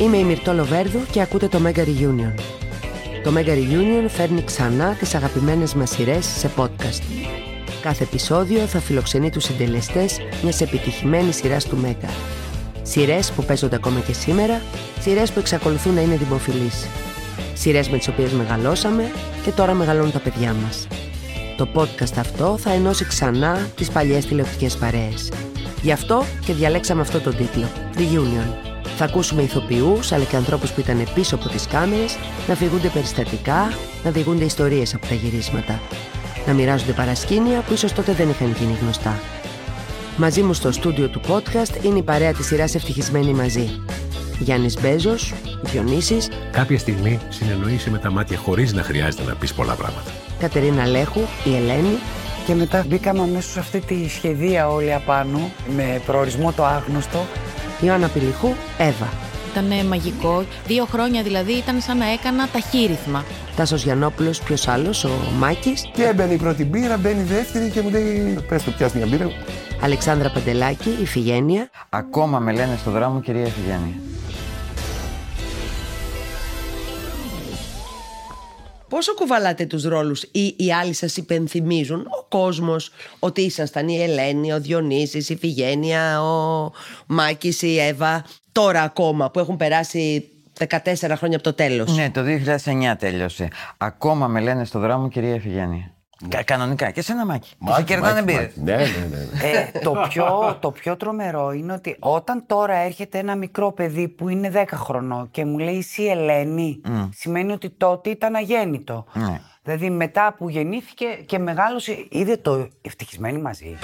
Είμαι η Μυρτώ Λοβέρδου και ακούτε το Mega Reunion. Το Mega Reunion φέρνει ξανά τις αγαπημένες μας σειρές σε podcast. Κάθε επεισόδιο θα φιλοξενεί τους συντελεστές μιας επιτυχημένης σειράς του Mega. Σειρές που παίζονται ακόμα και σήμερα, σειρές που εξακολουθούν να είναι δημοφιλείς. Σειρές με τις οποίες μεγαλώσαμε και τώρα μεγαλώνουν τα παιδιά μας. Το podcast αυτό θα ενώσει ξανά τις παλιές τηλεοπτικές παρέες. Γι' αυτό και διαλέξαμε αυτό τον τίτλο, Reunion. Θα ακούσουμε ηθοποιούς αλλά και ανθρώπους που ήταν πίσω από τις κάμερες να φυγούνται περιστατικά, να διηγούνται ιστορίες από τα γυρίσματα. Να μοιράζονται παρασκήνια που ίσως τότε δεν είχαν γίνει γνωστά. Μαζί μου στο στούντιο του podcast είναι η παρέα της σειράς Ευτυχισμένοι Μαζί. Γιάννης Μπέζος, Διονύσης, Κάποια στιγμή συνεννοείσαι με τα μάτια χωρίς να χρειάζεται να πεις πολλά πράγματα. Κατερίνα Λέχου, η Ελένη, Και μετά μπήκαμε αμέσως σε αυτή τη σχεδία όλοι απάνω, με προορισμό το άγνωστο. Ιωάννα Πηλιχού, Εύα. Ήταν μαγικό. Δύο χρόνια δηλαδή ήταν σαν να έκανα ταχύρυθμα. Τάσος Γιαννόπουλος, ποιος άλλος, ο Μάκης, Και έμπαινε η πρώτη μπύρα, μπαίνει η δεύτερη και μου λέει: Πες του, πιάσει μια μπύρα. Αλεξάνδρα Παντελάκη, Ιφηγένεια, Ακόμα με λένε στο δρόμο κυρία Φιγέννη. Πόσο κουβαλάτε τους ρόλους ή οι άλλοι σας υπενθυμίζουν; Ο κόσμος ότι ήσασταν η Ελένη, ο Διονύσης, η Φιγένεια, ο Μάκης, η Εύα τώρα ακόμα που έχουν περάσει 14 χρόνια από το τέλος. Ναι, το 2009 τέλειωσε. Ακόμα με λένε στο δρόμο κυρία Φιγέννη. Κα- κανονικά και σε ένα μάκι. Και σε κερνάνε μπύρες. Ναι, ναι, ναι. Ε, το, πιο, το πιο τρομερό είναι ότι όταν τώρα έρχεται ένα μικρό παιδί που είναι 10 χρονών και μου λέει εσύ Ελένη, σημαίνει ότι τότε ήταν αγέννητο. Ναι. Δηλαδή μετά που γεννήθηκε και μεγάλωσε, είδε το ευτυχισμένοι μαζί.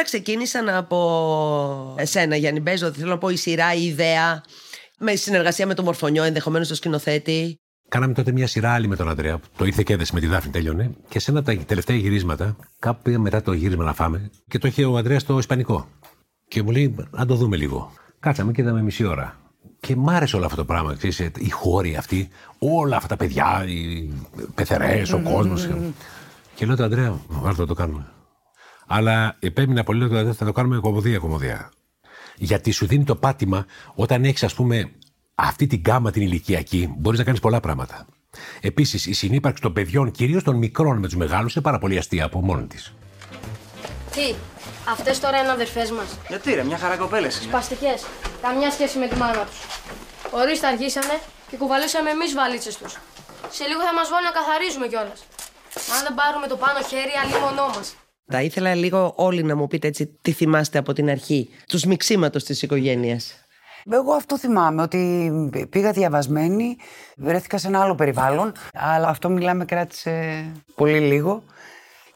Όλα ξεκίνησαν από εσένα Γιάννη Μπέζο, θέλω να πω η σειρά, η ιδέα, με συνεργασία με τον Μορφωνιό, ενδεχομένως το σκηνοθέτη. Κάναμε τότε μια σειρά άλλη με τον Αντρέα. Το ήρθε και έδεσε με τη Δάφνη, τέλειωνε. Και σε ένα από τα τελευταία γυρίσματα, κάπου πήγα μετά το γύρισμα να φάμε και το είχε ο Αντρέας στο Ισπανικό. Και μου λέει, αν το δούμε λίγο. Κάτσαμε και είδαμε μισή ώρα. Και μ' άρεσε όλο αυτό το πράγμα, ξέρεις, οι χώροι αυτοί, όλα αυτά τα παιδιά, οι πεθερές, ο κόσμος. Και λέω του Αντρέα, βάλτε να το κάνουμε. Αλλά επέμεινα πολύ ότι θα το κάνουμε κομμωδία-κομμωδία. Γιατί σου δίνει το πάτημα όταν έχεις, ας πούμε, αυτή την γκάμα την ηλικιακή, μπορείς να κάνεις πολλά πράγματα. Επίσης, η συνύπαρξη των παιδιών, κυρίως των μικρών με τους μεγάλους, είναι πάρα πολύ αστεία από μόνη της. Τι, αυτές τώρα είναι αδερφές μας. Γιατί ρε, μια χαρά κοπέλες είναι. Σπαστικές. Καμιά σχέση με τη μάνα τους. Ορίστε αργήσανε και κουβαλήσαμε εμείς βαλίτσες τους. Σε λίγο θα μας βάλουν να καθαρίζουμε κιόλας. Αν δεν πάρουμε το πάνω χέρι, αλλήμονό μας. Θα ήθελα λίγο όλοι να μου πείτε έτσι τι θυμάστε από την αρχή, τους μειξίματος της οικογένειας. Εγώ αυτό θυμάμαι, ότι πήγα διαβασμένη, βρέθηκα σε ένα άλλο περιβάλλον, αλλά αυτό μιλάμε κράτησε πολύ λίγο.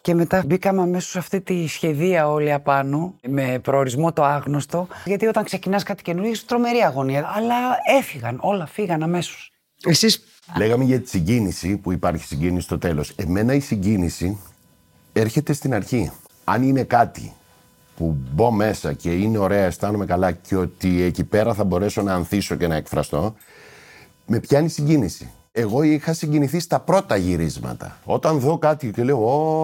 Και μετά μπήκαμε αμέσως σε αυτή τη σχεδία όλοι απάνω, με προορισμό το άγνωστο. Γιατί όταν ξεκινάς κάτι καινούργιο, είσαι τρομερή αγωνία. Αλλά έφυγαν, όλα φύγαν αμέσως. Εσείς Λέγαμε για τη συγκίνηση που υπάρχει συγκίνηση στο τέλος. Εμένα η συγκίνηση έρχεται στην αρχή. Αν είναι κάτι που μπω μέσα και είναι ωραία, αισθάνομαι καλά και ότι εκεί πέρα θα μπορέσω να ανθίσω και να εκφραστώ, με πιάνει συγκίνηση. Εγώ είχα συγκινηθεί στα πρώτα γυρίσματα. Όταν δω κάτι και λέω,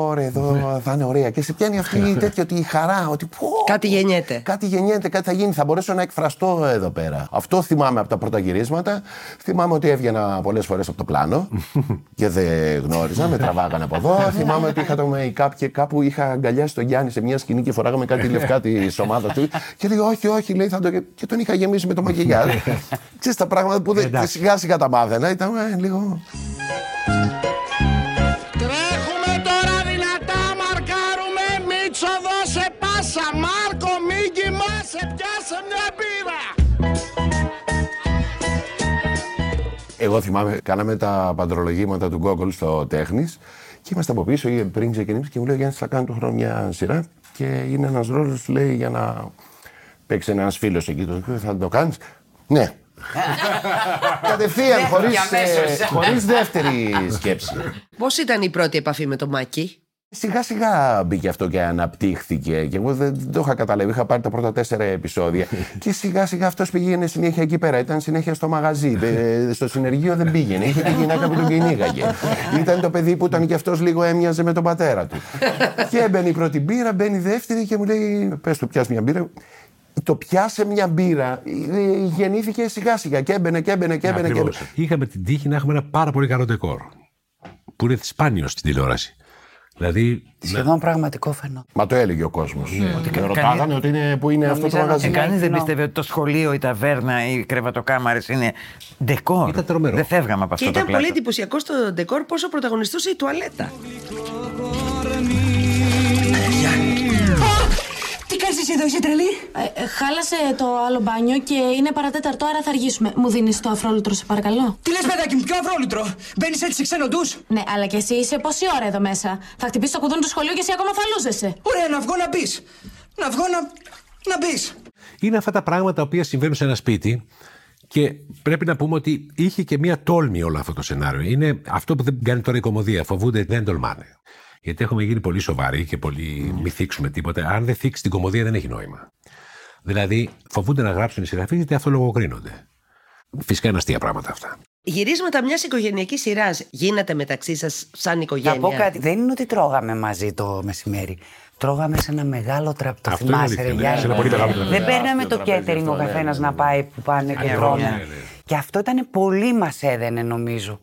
Ωραία, εδώ θα είναι ωραία. Και σε πιάνει αυτή η τέτοια ότι η χαρά, ότι πω, Κάτι πω, γεννιέται. Κάτι γεννιέται, κάτι θα γίνει. Θα μπορέσω να εκφραστώ εδώ πέρα. Αυτό θυμάμαι από τα πρώτα γυρίσματα. Θυμάμαι ότι έβγαινα πολλές φορές από το πλάνο και δεν γνώριζα, με τραβάγανε από εδώ. θυμάμαι ότι είχα το make-up και κάπου είχα αγκαλιάσει τον Γιάννη σε μια σκηνή και φοράγαμε κάτι λευκά της ομάδας του. Και λέει, Όχι, όχι, λέει, θα το... και τον είχα γεμίσει με το μακιγιάζ. Ξέρεις τα πράγματα που δεν, σιγά σιγά τα μάθαινα. Ήταν ε, λίγο. Τρέχουμε τώρα δυνατά, μαρκάρουμε, Μίτσο δώσε πάσα, Μάρκο μη κοιμάσαι, πιάσε μια μπύρα. Εγώ θυμάμαι, κάναμε τα παντρολογήματα του Γκόγκολ στο Τέχνης και είμαστε από πίσω ή πριν ξεκινήσει και μου λέει: Γιάννη, θα κάνω του χρόνου μια σειρά και είναι ένας ρόλος, λέει, για να παίξει ένας φίλος εκεί. Το- Θα το κάνεις; Ναι. Κατευθείαν, χωρίς αμέσως. χωρίς δεύτερη σκέψη. πώς ήταν η πρώτη επαφή με τον Μάκη; Σιγά σιγά μπήκε αυτό και αναπτύχθηκε. Και εγώ δεν, δεν το είχα καταλάβει. Είχα πάρει τα πρώτα τέσσερα επεισόδια. και σιγά σιγά αυτός πήγαινε συνέχεια εκεί πέρα. Ήταν συνέχεια στο μαγαζί. Δε- στο συνεργείο δεν πήγαινε. Είχε τη γυναίκα που τον κυνήγαγε. ήταν το παιδί που ήταν και αυτός λίγο έμοιαζε με τον πατέρα του. και έμπαινε η πρώτη μπύρα, μπαίνει η δεύτερη και μου λέει: Πες του, πιάσει μια μπύρα. Το πιάσε μια μπύρα, ε, γεννήθηκε σιγά σιγά και έμπαινε και έμπαινε και έμπαινε. Και Ακριβώς. έμπαινε. Είχαμε την τύχη να έχουμε ένα πάρα πολύ καλό ντεκόρ. Που είναι σπάνιο στην τηλεόραση. Δηλαδή. Σχεδόν πραγματικό φαινόμενο. Μα το έλεγε ο κόσμος. Ότι κα- ρωτάγανε κανεί- ότι είναι, που είναι αυτό το Νομίζανε μαγαζί. Ε, ότι Κανείς δεν κοινό. πίστευε ότι το σχολείο, η ταβέρνα, οι κρεβατοκάμαρες είναι ντεκόρ. Ήταν τρομερό. Δεν φεύγαμε από Και αυτό το ήταν πολύ πλάτο. εντυπωσιακό στο ντεκόρ πόσο πρωταγωνιστούσε η τουαλέτα. Τι κάνεις εσύ εδώ, είσαι τρελή; Ε, χάλασε το άλλο μπάνιο και είναι παρατέταρτο, άρα θα αργήσουμε. Μου δίνεις το αφρόλουτρο, σε παρακαλώ; Τι λες παιδάκι μου, ποιο αφρόλουτρο; Μπαίνεις έτσι σε ξένο ντους; Ναι, αλλά και εσύ είσαι πόση ώρα εδώ μέσα; Θα χτυπήσεις το κουδούνι του σχολείου και εσύ ακόμα θα λούζεσαι. Ωραία, να βγω να μπεις. Να βγω να... να μπεις. Είναι αυτά τα πράγματα τα οποία συμβαίνουν σε ένα σπίτι και πρέπει να πούμε ότι είχε και μία τόλμη όλο αυτό το σενάριο. Είναι αυτό που δεν κάνει τώρα η κομμωδία. Φοβούνται, δεν τολμάνε. Γιατί έχουμε γίνει πολύ σοβαροί και πολύ μη θίξουμε τίποτα. Αν δεν θίξει την κομμωδία δεν έχει νόημα. Δηλαδή φοβούνται να γράψουν οι συγγραφείς γιατί αυτό λογοκρίνονται. Φυσικά είναι αστεία πράγματα αυτά. Γυρίσματα μιας οικογενειακής σειράς γίνεται μεταξύ σας σαν Θα οικογένεια; πω κάτι. Δεν είναι ότι τρώγαμε μαζί το μεσημέρι. Τρώγαμε σε ένα μεγάλο τραπέζι. Το Αυτό είναι θυμάσαι, αλήθεια, ρε ναι, Γιάννη; σε ένα πολύ μεγάλο τραπέζι. Δεν παίρναμε το τραπέζι catering ο αυτό, ναι, καθένας ναι, να ναι. πάει που πάνε και Ναι, τρώνε. ναι, ναι, ναι. Και αυτό ήταν πολύ μας έδαινε νομίζω.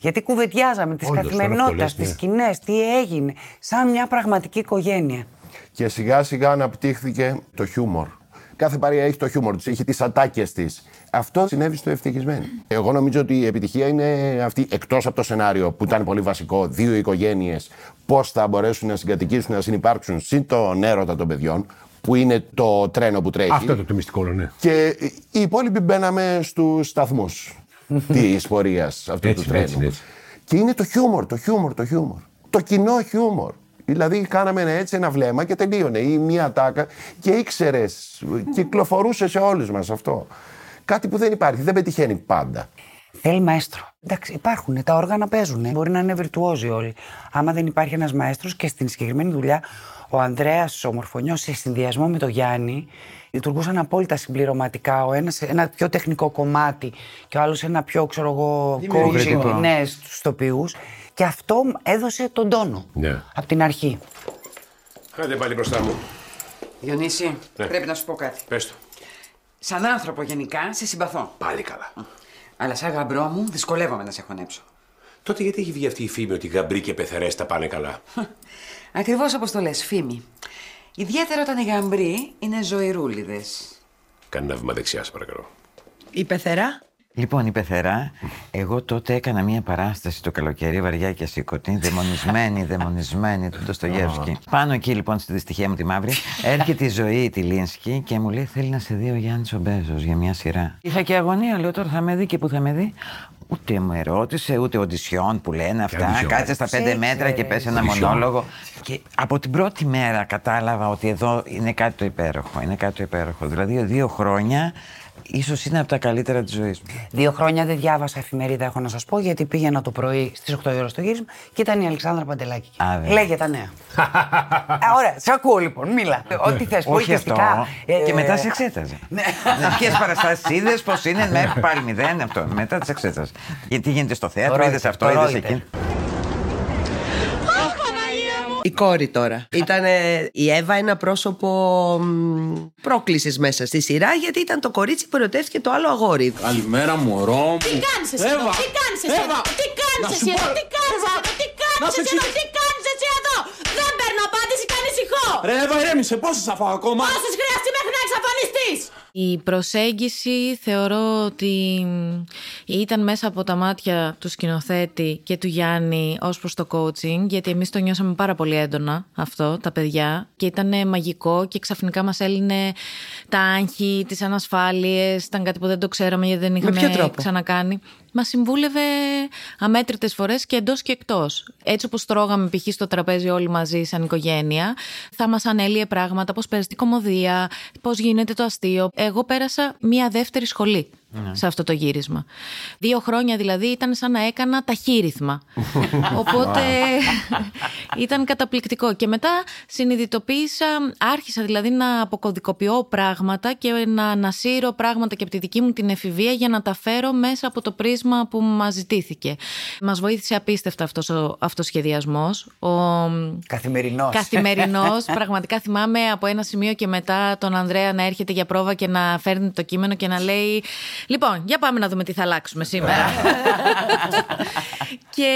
Γιατί κουβεντιάζαμε τι Όντως, τώρα καθημερινότητε, αυτό λες, τις ναι. σκηνές, τι έγινε. Σαν μια πραγματική οικογένεια. Και σιγά σιγά αναπτύχθηκε το χιούμορ. Κάθε παρέα έχει το χιούμορ της, έχει τις ατάκες της. Αυτό συνέβη στο ευτυχισμένο. Εγώ νομίζω ότι η επιτυχία είναι αυτή, εκτός από το σενάριο που ήταν πολύ βασικό, δύο οικογένειες, πώς θα μπορέσουν να συγκατοικήσουν, να συνεπάρξουν συν τον έρωτα των παιδιών, που είναι το τρένο που τρέχει. Αυτό είναι το μυστικό, ναι. Και οι υπόλοιποι μπαίναμε στους σταθμούς της πορείας αυτού Έτσι, του τρένου. έτσι, έτσι. Και είναι το χιούμορ, το χιούμορ, το χιούμορ. Το κοινό χιούμορ. Δηλαδή κάναμε ένα έτσι ένα βλέμμα και τελείωνε. Ή μία τάκα και ήξερες, κυκλοφορούσε σε όλους μας αυτό. Κάτι που δεν υπάρχει, δεν πετυχαίνει πάντα. Θέλει μαέστρο. Εντάξει, υπάρχουν, τα όργανα παίζουν. Μπορεί να είναι βιρτουόζοι όλοι. Άμα δεν υπάρχει ένας μαέστρος και στην συγκεκριμένη δουλειά, ο Ανδρέας ο Μορφωνιό σε συνδυασμό με τον Γιάννη λειτουργούσαν απόλυτα συμπληρωματικά. Ο ένας ένα πιο τεχνικό κομμάτι και ο άλλος ένα πιο, ξέρω εγώ, Δημιουργικό. coaching, ναι, στους τοπιού. Και αυτό έδωσε τον τόνο Ναι. από την αρχή. Άντε πάλι μπροστά μου. Διονύση, πρέπει να σου πω κάτι. Πες το. Σαν άνθρωπο γενικά σε συμπαθώ. Πάλι καλά. Αλλά σαν γαμπρό μου δυσκολεύομαι να σε χωνέψω. Τότε γιατί έχει βγει αυτή η φήμη ότι γαμπροί και πεθερές τα πάνε καλά; Ακριβώς όπως το λες, φήμη. Ιδιαίτερα όταν οι γαμπροί είναι ζωηρούλιδες. Κάνε ένα βήμα δεξιά, σε παρακαλώ. Η πεθερά; Λοιπόν, η πεθερά, εγώ τότε έκανα μία παράσταση το καλοκαίρι, βαριά και σήκωτη, δαιμονισμένη, δαιμονισμένη του Ντοστογεύσκη. Πάνω εκεί λοιπόν στη δυστυχία μου τη μαύρη, έρχεται η ζωή τη Λίνσκι και μου λέει: Θέλει να σε δει ο Γιάννης ο Μπέζος για μια σειρά. Είχα και αγωνία, λέω τώρα θα με δει και που θα με δει. Ούτε μου ερώτησε, ούτε οντισιόν που λένε αυτά. audition? Κάτσε στα πέντε μέτρα και πες ένα Audition. μονόλογο. Και από την πρώτη μέρα κατάλαβα ότι εδώ είναι κάτι το υπέροχο. Είναι κάτι το υπέροχο. Δηλαδή, δύο χρόνια ίσως είναι από τα καλύτερα της ζωής μου. Δύο χρόνια δεν διάβασα εφημερίδα, έχω να σας πω, γιατί πήγαινα το πρωί στις 8 η ώρα στο γύρισμα και ήταν η Αλεξάνδρα Παντελάκη. Α, βέβαια. Λέγε τα νέα. Α, ωραία, σε ακούω λοιπόν, μίλα. Ό,τι θες, Όχι αυτό. πολιτιστικά. Ε, Και μετά σε εξέταζε. Ναι. Ποιες παραστάσει είδε, πώς είναι, με πάλι μηδέν αυτό. Μετά τις εξέταζε. Γιατί γίνεται στο θέατρο, Το είδες Reuters, αυτό, το είδες Reuters. εκείνο. Η κόρη τώρα. Ήταν η Εύα ένα πρόσωπο πρόκλησης μέσα στη σειρά γιατί ήταν το κορίτσι που ερωτεύτηκε το άλλο αγόρι. Καλημέρα, μωρό μου. Τι κάνεις εσύ εδώ, τι κάνεις εσύ εδώ, τι κάνεις εσύ εδώ, τι κάνεις εδώ, τι κάνεις εσύ εδώ, τι κάνεις εσύ εδώ; Δεν παίρνω απάντηση, κάνει ησυχό. Ρε, Εύα, ηρέμησε, πόσες θα φάω ακόμα; Όσε χρειαστεί μέχρι να εξαφανιστείς; Η προσέγγιση θεωρώ ότι ήταν μέσα από τα μάτια του σκηνοθέτη και του Γιάννη ως προς το coaching γιατί εμείς το νιώσαμε πάρα πολύ έντονα αυτό, τα παιδιά και ήταν μαγικό και ξαφνικά μας έλυνε τα άγχη, τις ανασφάλειες, ήταν κάτι που δεν το ξέραμε γιατί δεν ποιο είχαμε τρόπο; ξανακάνει. Μα συμβούλευε αμέτρητες φορές και εντός και εκτός. Έτσι όπως τρώγαμε π.χ. στο τραπέζι όλοι μαζί, σαν οικογένεια, θα μας ανέλυε πράγματα, πώς παίζει την κομμωδία, πώς γίνεται το αστείο. Εγώ πέρασα μία δεύτερη σχολή σε αυτό το γύρισμα. Δύο χρόνια δηλαδή ήταν σαν να έκανα ταχύρυθμα. Οπότε ήταν καταπληκτικό. Και μετά συνειδητοποίησα, άρχισα δηλαδή να αποκωδικοποιώ πράγματα και να ανασύρω πράγματα και από τη δική μου την εφηβεία για να τα φέρω μέσα από το πρίσμα που μας ζητήθηκε. Μας βοήθησε απίστευτα αυτός ο αυτοσχεδιασμός. Ο... Καθημερινός. Καθημερινός. Πραγματικά θυμάμαι από ένα σημείο και μετά τον Ανδρέα να έρχεται για πρόβα και να φέρνει το κείμενο και να λέει Λοιπόν, για πάμε να δούμε τι θα αλλάξουμε σήμερα. και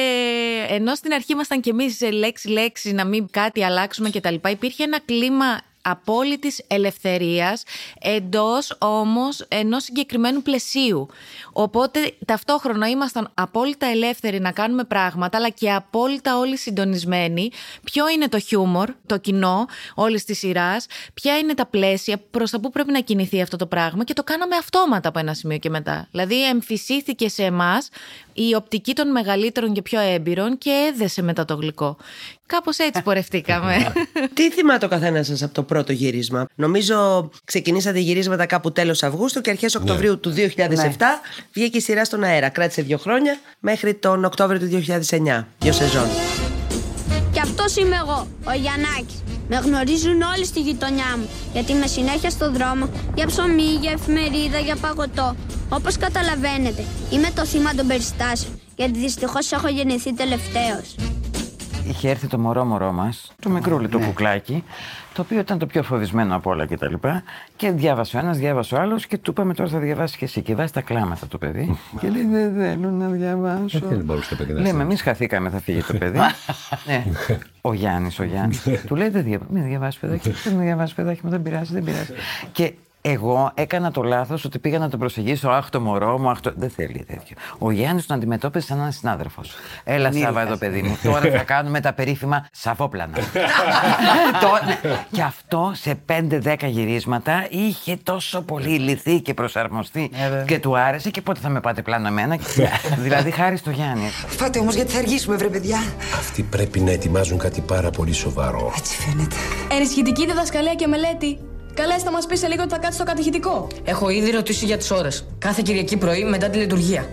ενώ στην αρχή ήμασταν κι εμείς λέξη-λέξη να μην κάτι αλλάξουμε κτλ., υπήρχε ένα κλίμα απόλυτης ελευθερίας εντός όμως ενός συγκεκριμένου πλαισίου. Οπότε ταυτόχρονα ήμασταν απόλυτα ελεύθεροι να κάνουμε πράγματα αλλά και απόλυτα όλοι συντονισμένοι. Ποιο είναι το χιούμορ, το κοινό όλης της σειράς, ποια είναι τα πλαίσια προς τα που πρέπει να κινηθεί αυτό το πράγμα και το κάναμε αυτόματα από ένα σημείο και μετά. Δηλαδή εμφυσίθηκε σε εμάς η οπτική των μεγαλύτερων και πιο έμπειρων και έδεσε μετά το γλυκό. Κάπως έτσι πορευτήκαμε. Τι θυμάται ο καθένας σας από το πρώτο γύρισμα; Νομίζω ξεκινήσατε γυρίσματα κάπου τέλος Αυγούστου και αρχές Οκτωβρίου του 2007 βγήκε η σειρά στον αέρα. Κράτησε δύο χρόνια μέχρι τον Οκτώβριο του 2009. Δύο σεζόν. Και αυτός είμαι εγώ, ο Γιαννάκης. Με γνωρίζουν όλοι στη γειτονιά μου, γιατί είμαι συνέχεια στο δρόμο για ψωμί, για εφημερίδα, για παγωτό. Όπως καταλαβαίνετε, είμαι το θύμα των περιστάσεων, γιατί δυστυχώς έχω γεννηθεί τελευταίος. Είχε έρθει το μωρό μωρό μας, το μικρούλι, το κουκλάκι, το οποίο ήταν το πιο φοβισμένο από όλα κτλ. Και, και διάβασε ο ένας, διάβασε ο άλλος και του είπαμε τώρα θα διαβάσεις και εσύ. Και βάζει τα κλάματα το παιδί. και λέει Δεν θέλω να διαβάσω. Δεν μπορούσε το παιδί να Λέμε, εμείς χαθήκαμε, θα φύγει το παιδί. ναι. Ο Γιάννης, ο Γιάννης. του λέει Δεν διαβάζει, μην διαβάσεις παιδάκι, δεν διαβάσεις παιδάκι μου, δεν πειράζει, δεν πειράζει. και εγώ έκανα το λάθος ότι πήγα να τον προσεγγίσω. Αχ, το μωρό μου, αχ, το... Δεν θέλει τέτοιο. Ο Γιάννης τον αντιμετώπισε σαν έναν συνάδελφος. Έλα, Σάβα, εδώ, παιδί μου. Τώρα θα κάνουμε τα περίφημα σαβόπλανα. Το- και αυτό σε 5-10 γυρίσματα είχε τόσο πολύ λυθεί και προσαρμοστεί και του άρεσε. Και πότε θα με πάτε πλάνα εμένα. δηλαδή, χάρη στο Γιάννη. Φάτε όμως γιατί θα αργήσουμε, βρε παιδιά. Αυτοί πρέπει να ετοιμάζουν κάτι πάρα πολύ σοβαρό. Έτσι φαίνεται. Ενισχυτική διδασκαλία και μελέτη. Καλέστε να μας πεις σε λίγο ότι θα κάτσει στο κατηχητικό. Έχω ήδη ρωτήσει για τις ώρες. Κάθε Κυριακή πρωί μετά τη λειτουργία.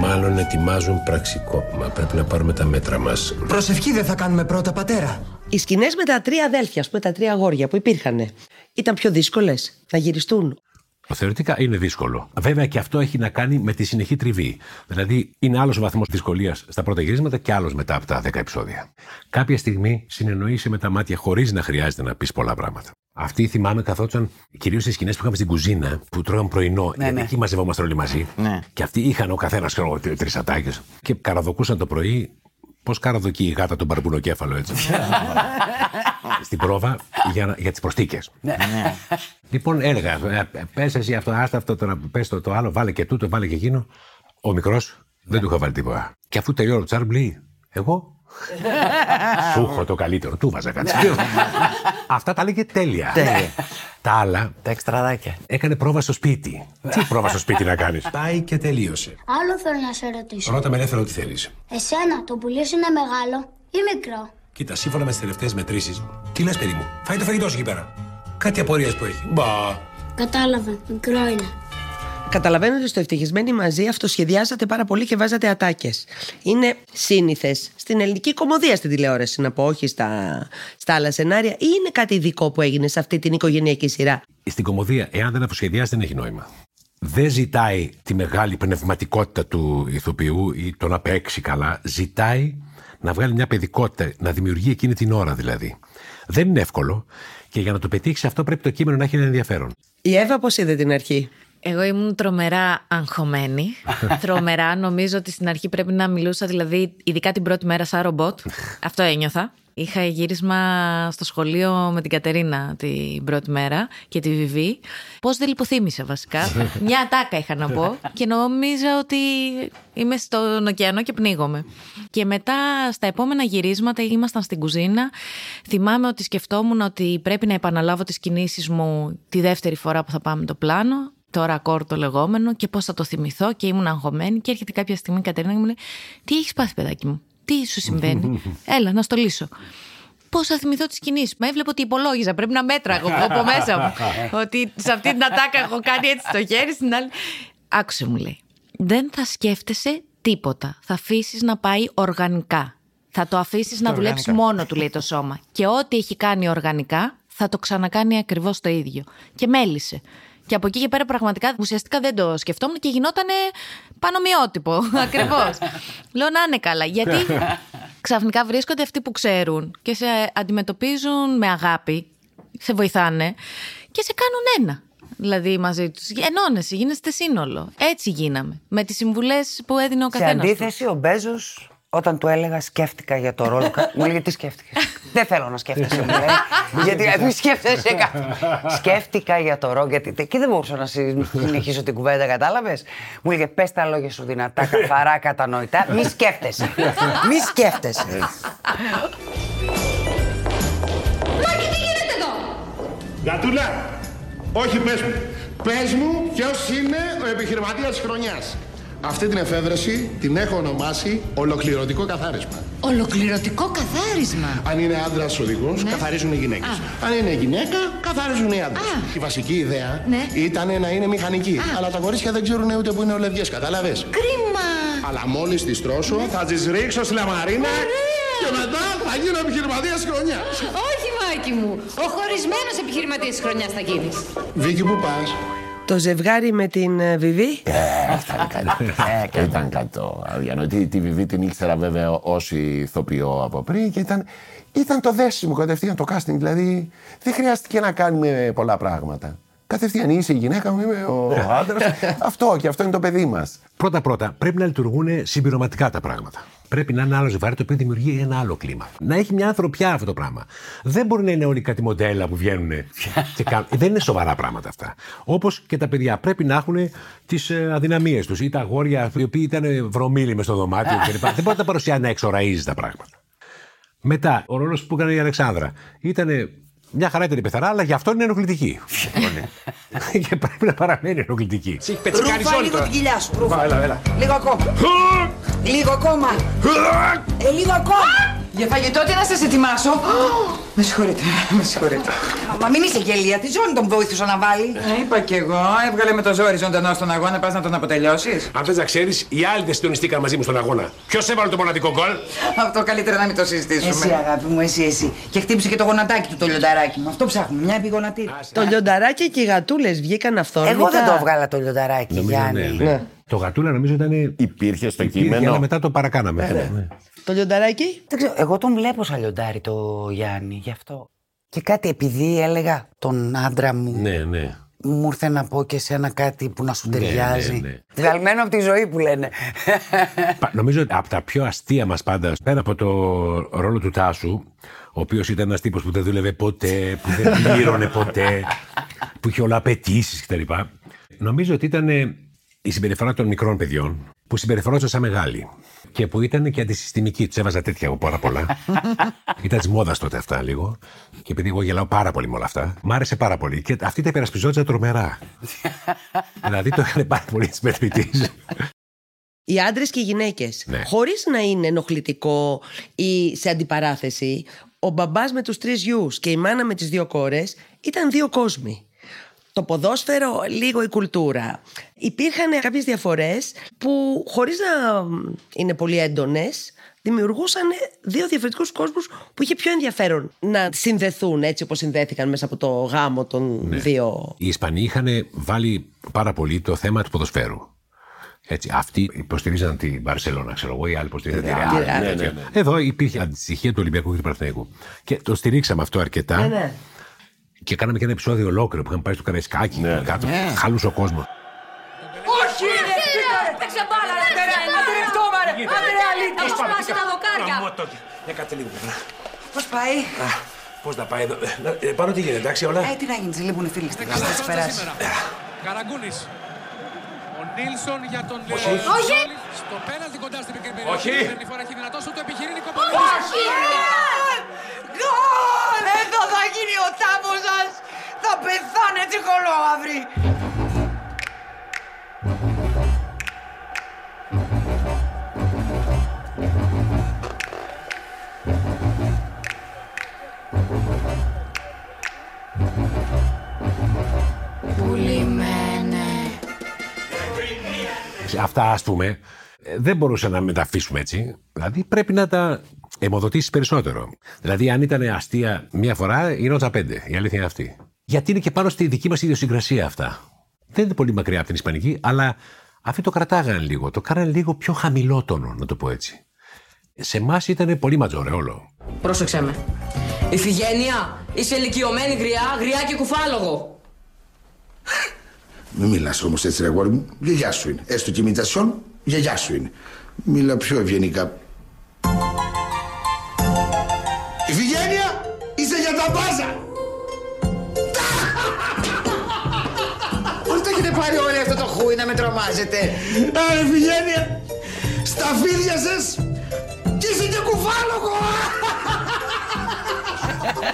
Μάλλον ετοιμάζουν πραξικόπημα. Πρέπει να πάρουμε τα μέτρα μας. Προσευχή δεν θα κάνουμε πρώτα, πατέρα. Οι σκηνές με τα τρία αδέλφια, ας πούμε, τα τρία αγόρια που υπήρχαν, ήταν πιο δύσκολες; Να γυριστούν; Θεωρητικά είναι δύσκολο. Βέβαια και αυτό έχει να κάνει με τη συνεχή τριβή. Δηλαδή είναι άλλος ο βαθμός δυσκολίας στα πρώτα γυρίσματα και άλλος μετά από τα 10 επεισόδια. Κάποια στιγμή συνεννοείσαι με τα μάτια χωρίς να χρειάζεται να πεις πολλά πράγματα. Αυτή θυμάμαι καθόταν κυρίως στις σκηνές που είχαμε στην κουζίνα που τρώγαμε πρωινό. γιατί εκεί μαζευόμαστε όλοι μαζί. Ναι. Και αυτοί είχαν ο καθένας τρει ατάκε και καραδοκούσαν το πρωί. Πώς καραδοκεί η γάτα τον παρπουνοκέφαλο έτσι. Στην πρόβα για, να- για τις προστίκες. Λοιπόν, έλεγα, πες εσύ αυτό, άστα αυτό τώρα, πες το, το άλλο, βάλε και τούτο, βάλε και εκείνο. Ο μικρός δεν του είχα βάλει τίποτα. Και αφού τελειώνει το τσάρμπ, λέει, εγώ. Σου έχω το καλύτερο, του βάζα κάτι. Αυτά τα έλεγε τέλεια. Τέλεια. Τα άλλα Τα εξτραδάκια. έκανε πρόβα στο σπίτι. Τι πρόβα στο σπίτι να κάνεις; Πάει και τελείωσε. Άλλο θέλω να σε ρωτήσω. Ρώτα με ελεύθερο ό,τι θέλεις. Εσένα το πουλί σου είναι μεγάλο ή μικρό; Κοίτα, σύμφωνα με τις τελευταίες μετρήσεις, τι λες, παιδί μου, φάει το φαγητό σου εκεί πέρα. Κάτι απορίες που έχει. Μπα. Κατάλαβα, μικρό είναι. Καταλαβαίνω ότι στο ευτυχισμένοι μαζί αυτοσχεδιάσατε πάρα πολύ και βάζατε ατάκες. Είναι σύνηθες στην ελληνική κομμωδία στην τηλεόραση, να πω, όχι στα, στα άλλα σενάρια, ή είναι κάτι ειδικό που έγινε σε αυτή την οικογενειακή σειρά; Στην κομμωδία, εάν δεν αποσχεδιάζει, δεν έχει νόημα. Δεν ζητάει τη μεγάλη πνευματικότητα του ηθοποιού ή το να παίξει καλά. Ζητάει να βγάλει μια παιδικότητα, να δημιουργεί εκείνη την ώρα δηλαδή. Δεν είναι εύκολο και για να το πετύχεις αυτό πρέπει το κείμενο να έχει ένα ενδιαφέρον. Η Εύα πώς είδε την αρχή; Εγώ ήμουν τρομερά αγχωμένη. τρομερά. Νομίζω ότι στην αρχή πρέπει να μιλούσα, δηλαδή, ειδικά την πρώτη μέρα, σαν ρομπότ. Αυτό ένιωθα. Είχα γύρισμα στο σχολείο με την Κατερίνα την πρώτη μέρα και τη Βιβί. Πώς δεν λιποθύμησα βασικά. Μια ατάκα είχα να πω και νόμιζα ότι είμαι στον ωκεανό και πνίγομαι. Και μετά στα επόμενα γυρίσματα ήμασταν στην κουζίνα. Θυμάμαι ότι σκεφτόμουν ότι πρέπει να επαναλάβω τις κινήσεις μου τη δεύτερη φορά που θα πάμε το πλάνο το ρακόρ το λεγόμενο και πώς θα το θυμηθώ και ήμουν αγχωμένη και έρχεται κάποια στιγμή η Κατερίνα και μου λέει τι έχεις πάθει παιδάκι μου, τι σου συμβαίνει, έλα να στο λύσω. Πώς θα θυμηθώ τις κινήσεις; Μα έβλεπα ότι υπολόγιζα. Πρέπει να μέτραγα εγώ από μέσα μου. ότι σε αυτή την ατάκα έχω κάνει έτσι στο χέρι, στην άλλη. άκουσε μου λέει. Δεν θα σκέφτεσαι τίποτα. Θα αφήσεις να πάει οργανικά. Θα το αφήσεις να δουλέψεις οργανικά. μόνο του, λέει το σώμα. Και ό,τι έχει κάνει οργανικά, θα το ξανακάνει ακριβώς το ίδιο. Και μέλησε. Και από εκεί και πέρα πραγματικά ουσιαστικά δεν το σκεφτόμουν και γινόταν πανομοιότυπο. Ακριβώς. Λέω να είναι καλά. Γιατί ξαφνικά βρίσκονται αυτοί που ξέρουν και σε αντιμετωπίζουν με αγάπη, σε βοηθάνε και σε κάνουν ένα. Δηλαδή μαζί τους. Ενώνεσαι, γίνεστε σύνολο. Έτσι γίναμε. Με τις συμβουλές που έδινε ο Σε καθένας. αντίθεση, ο Μπέζος, όταν του έλεγα σκέφτηκα για το ρόλο. κα- μου έλεγε τι σκέφτηκες; Δεν θέλω να σκέφτεσαι, μου λέει. γιατί ε, μη σκέφτεσαι κάτι. σκέφτηκα για το ρόλο. Γιατί... Και δεν μπορούσα να συ- συνεχίσω την κουβέντα, κατάλαβες. Μου έλεγε πες τα λόγια σου δυνατά, καθαρά, κατανοητά. Μη σκέφτεσαι. μη σκέφτεσαι. Μάκη, τι γίνεται εδώ! Γατούλα, όχι πες μου. Πες μου ποιος είναι ο επιχειρηματίας της χρονιάς. Αυτή την εφεύρεση την έχω ονομάσει ολοκληρωτικό καθάρισμα. Ολοκληρωτικό καθάρισμα. Αν είναι άντρας οδηγός, καθαρίζουν οι γυναίκες. Αν είναι γυναίκα, καθαρίζουν οι άντρες. Η βασική ιδέα Ναι. ήταν να είναι μηχανική. Αλλά τα κορίτσια δεν ξέρουν ούτε που είναι ολεδιέ, κατάλαβες; Κρίμα! Αλλά μόλις τις τρώσω, θα τις ρίξω στη λαμαρίνα και μετά θα γίνω επιχειρηματίας τη χρονιάς. Όχι, Μάκη μου. Ο χωρισμένος επιχειρηματίας τη χρονιάς θα γίνεις. Βίκυ, που πας; Το ζευγάρι με την ε, Βιβί. Ήταν κάτι. Ε, ήταν κάτι το αδιανοητή. Τη Βιβί την ήξερα βέβαια ω ηθοποιό από πριν και ήταν, ήταν το δέσιμο κατευθείαν το casting. Δηλαδή δεν χρειάστηκε να κάνουμε πολλά πράγματα. Κατευθείαν είσαι η γυναίκα μου, είμαι ο άντρας. αυτό και αυτό είναι το παιδί μας. Πρώτα-πρώτα, πρέπει να λειτουργούν συμπληρωματικά τα πράγματα. Πρέπει να είναι ένα άλλο ζευγάρι το οποίο δημιουργεί ένα άλλο κλίμα. Να έχει μια ανθρωπιά αυτό το πράγμα. Δεν μπορεί να είναι όλοι κάτι μοντέλα που βγαίνουν και κάνουν. Δεν είναι σοβαρά πράγματα αυτά. Όπως και τα παιδιά πρέπει να έχουν τις αδυναμίες τους ή τα αγόρια οι οποίοι ήταν βρωμίλοι μες στο δωμάτιο κλπ. Δεν μπορεί να τα παρουσιάζει να εξοραίζει τα πράγματα. Μετά, ο ρόλος που έκανε η Αλεξάνδρα ήταν μια χαρά ήταν η πεθαρά, αλλά γι' αυτό είναι ενοχλητική. και πρέπει να παραμένει ενοχλητική. Ρούφα λίγο την κοιλιά σου. Ρούφα. Έλα, έλα. Λίγο ακόμα. Λίγο ακόμα. Ε, λίγο ακόμα. Για φαγητό τι να σας ετοιμάσω. Με συγχωρείτε, με συγχωρείτε. Μα μην είσαι γελία, τη ζώνη τον βοήθουσα να βάλει. Ε, είπα κι εγώ, έβγαλε με το ζόρι ζωντανό στον αγώνα, πας να τον αποτελειώσεις. Αν θες να ξέρεις, οι άλλοι δεν συντονιστήκαν μαζί μου στον αγώνα. Ποιος έβαλε το μοναδικό γκολ; Αυτό καλύτερα να μην το συζητήσουμε. Εσύ αγάπη μου, εσύ, εσύ. Και χτύπησε και το γονατάκι του το λιονταράκι μου. Αυτό ψάχνουμε, μια επιγονατήρη. Το λιονταράκι και οι γατούλες βγήκαν αυθόρμητα. Εγώ δεν το έβγαλα το λιονταράκι, Νομίζω, Γιάννη. Ναι, ναι. Το γατούλα νομίζω ήταν. Υπήρχε στο Υπήρχε, κείμενο. αλλά μετά το παρακάναμε. Ναι, ναι. Ναι. Το λιονταράκι; Δεν ξέρω, εγώ τον βλέπω σαν λιοντάρι το Γιάννη, γι' αυτό. Και κάτι επειδή έλεγα τον άντρα μου, Ναι, ναι. μου ήρθε να πω και σε ένα κάτι που να σου Ναι, ταιριάζει. ναι, ναι. Βγαλμένο από τη ζωή που λένε. Πα- Νομίζω ότι από τα πιο αστεία μας πάντα, πέρα από το ρόλο του Τάσου, ο οποίος ήταν ένας τύπος που δεν δούλευε ποτέ, που δεν πλήρωνε ποτέ, που είχε όλα απαιτήσεις κτλ. Νομίζω ότι ήταν ε, η συμπεριφορά των μικρών παιδιών που συμπεριφερόταν σαν μεγάλοι. Και που ήταν και αντισυστημική. Τους έβαζα τέτοια εγώ πάρα πολλά. ήταν της μόδας τότε αυτά λίγο. Και επειδή εγώ γελάω πάρα πολύ με όλα αυτά, μ' άρεσε πάρα πολύ. Και αυτή τα υπερασπιζόταν τρομερά. δηλαδή το είχαν πάρα πολύ τη μεθυτή. Οι άντρες και οι γυναίκες. Ναι. Χωρίς να είναι ενοχλητικό ή σε αντιπαράθεση, ο μπαμπάς με τους τρεις γιους και η μάνα με τις δύο κόρες ήταν δύο κόσμοι. Το ποδόσφαιρο, λίγο η κουλτούρα. Υπήρχαν κάποιες διαφορές που χωρίς να μ, είναι πολύ έντονες, δημιουργούσαν δύο διαφορετικούς κόσμους που είχε πιο ενδιαφέρον να συνδεθούν έτσι όπως συνδέθηκαν μέσα από το γάμο των Ναι. δύο. Οι Ισπανοί είχαν βάλει πάρα πολύ το θέμα του ποδοσφαίρου. Έτσι, αυτοί υποστηρίζαν την Μπαρσελόνα, ξέρω εγώ, οι άλλοι υποστηρίζαν τη Τη Ρεάλ. Real, Ναι, ναι, ναι, ναι. Εδώ υπήρχε αντιστοιχεία του Ολυμπιακού και του Παναθηναϊκού. Και το στηρίξαμε αυτό αρκετά. Ναι, ναι. Και κάναμε και ένα επεισόδιο ολόκληρο που είχαμε πάει στο Καραϊσκάκι. Κάτω, Ναι. χαλούσε ο κόσμος. Όχι, ρε, τι κάνετε. Παίξε μπάλα, ρε, Άντε, ρε, παίξε μπάλα. άντε, ρε, φτώμα, ρε. Άντε, ρε, αλήτη. Θα μου σπάσει τα δοκάρια. Για κάτσε λίγο. Πώς πάει; Πώς να πάει εδώ; Ε, Πάνω τι γίνεται, εντάξει όλα. Ε, τι να γίνει, σε λείπουν οι φίλοι στην καλά. Θα τις περάσει. Καραγκούνης. Ο Νίλσον για τον Όχι. Λεωνίδη. Όχι. Στο πέναλτι κοντά στην μικρή περιοχή. Όχι. Δεύτερη φορά έχει δυνατό σου το επιχειρεί Νίκο Όχι! Γκολ! Εδώ θα γίνει ο τάμπος σας! Θα πεθάνετε κολόαυροι! Πουλημένε. Αυτά, ας πούμε, ε, δεν μπορούσαν να μεταφύσουμε έτσι. Δηλαδή πρέπει να τα αιμοδοτήσεις περισσότερο. Δηλαδή, αν ήταν αστεία μία φορά, γινόταν πέντε. Η αλήθεια είναι αυτή. Γιατί είναι και πάνω στη δική μας ιδιοσυγκρασία αυτά. Δεν είναι πολύ μακριά από την Ισπανική, αλλά αυτοί το κρατάγανε λίγο. Το κάνανε λίγο πιο χαμηλότονο, να το πω έτσι. Σε εμάς ήταν πολύ ματζόρε όλο. Πρόσεξε με. Ιφηγένεια, είσαι ηλικιωμένη γριά, γριά και κουφάλογο. Μην μιλάς όμως έτσι ρε αγόρι μου. Γιαγιά σου είναι. Έστω και ημιτασιόν, γιαγιά σου είναι. Μίλα πιο ευγενικά. Ιφηγένεια, είσαι για τα μπάζα. Πώς το έχετε πάρει όλοι αυτό το χούι να με τρομάζετε; Ε, Ιφηγένεια, στα φίδια σας και είσαι και κουφάλογο.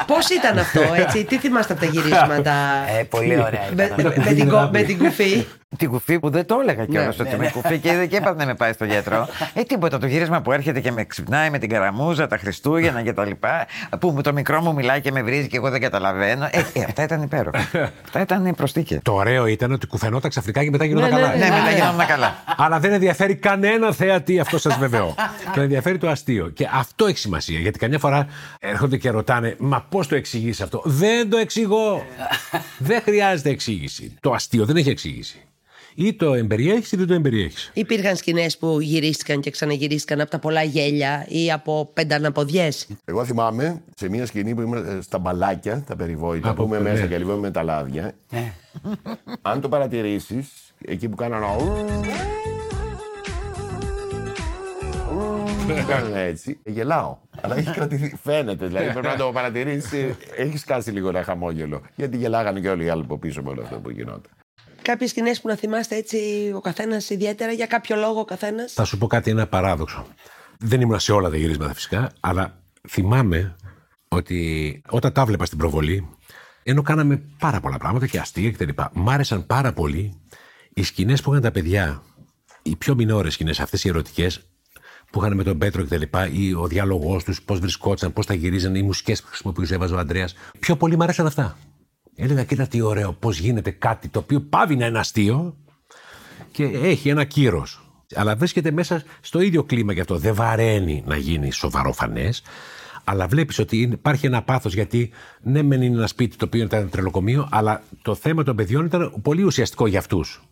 Πώς ήταν αυτό, έτσι, τι θυμάστε από τα γυρίσματα; Ε, πολύ ωραία Με, ήταν. με- με την, κο- με την κουφή. Την κουφή που δεν το έλεγα κιόλας Ναι, ότι ναι, είμαι ναι. κουφή και, και έπαθα να με πάει στο γιατρό. Ε, τίποτα. Το γύρισμα που έρχεται και με ξυπνάει με την καραμούζα, τα Χριστούγεννα και τα λοιπά. Που μου- το μικρό μου μιλάει και με βρίζει και εγώ δεν καταλαβαίνω. Ε, ε, αυτά ήταν υπέροχα. αυτά ήταν προστίκες. Το ωραίο ήταν ότι κουφαινόταν ξαφνικά και μετά γινόταν Ναι, ναι, καλά. ναι, μετά γινόταν καλά. Αλλά δεν ενδιαφέρει κανένα θεατή, αυτό σας βεβαιώ. Τον ενδιαφέρει το αστείο. Και αυτό έχει σημασία. Γιατί καμιά φορά έρχονται και ρωτάνε, Μα πώς το εξηγείς αυτό; Δεν το εξηγώ. δεν χρειάζεται εξήγηση. Το αστείο δεν έχει εξήγηση. Ή το εμπεριέχεις ή δεν το εμπεριέχεις. Υπήρχαν σκηνές που γυρίστηκαν και ξαναγυρίστηκαν από τα πολλά γέλια ή από πενταναποδιές. Εγώ θυμάμαι σε μια σκηνή που ήμουν ε, στα μπαλάκια, τα περιβόητα, Από- που είμαι μέσα ναι. και λίγο με τα λάδια. Αν το παρατηρήσεις, εκεί που κάνανε. Κάνανε έτσι, ε, γελάω. Αλλά έχει κρατηθεί. Φαίνεται, δηλαδή πρέπει να το παρατηρήσεις. Έχεις σκάσει λίγο ένα χαμόγελο. Γιατί γελάγανε και όλοι οι άλλοι από πίσω με όλο αυτό που γινόταν. Κάποιες σκηνές που να θυμάστε έτσι ο καθένας ιδιαίτερα, για κάποιο λόγο ο καθένας; Θα σου πω κάτι, ένα παράδοξο. Δεν ήμουν σε όλα τα γυρίσματα φυσικά, αλλά θυμάμαι ότι όταν τα βλέπα στην προβολή, ενώ κάναμε πάρα πολλά πράγματα και αστεία κτλ. Μ' άρεσαν πάρα πολύ οι σκηνές που είχαν τα παιδιά, οι πιο μινόρες σκηνές, αυτές οι ερωτικές, που είχαν με τον Πέτρο κτλ. ή ο διάλογός τους, πώς βρισκόταν, πώς τα γυρίζανε, οι μουσικές που χρησιμοποιούσε, έβαζε ο Αντρέα. Πιο πολύ μ' άρεσαν αυτά. Έλεγα, κοίτα τι ωραίο, πώς γίνεται κάτι το οποίο πάβει να είναι αστείο και έχει ένα κύρος. Αλλά βρίσκεται μέσα στο ίδιο κλίμα γι' αυτό. Δεν βαραίνει να γίνει σοβαρόφανέ. Αλλά βλέπεις ότι είναι- υπάρχει ένα πάθος γιατί ναι, μεν είναι ένα σπίτι το οποίο ήταν τρελοκομείο, αλλά το θέμα των παιδιών ήταν πολύ ουσιαστικό για αυτούς.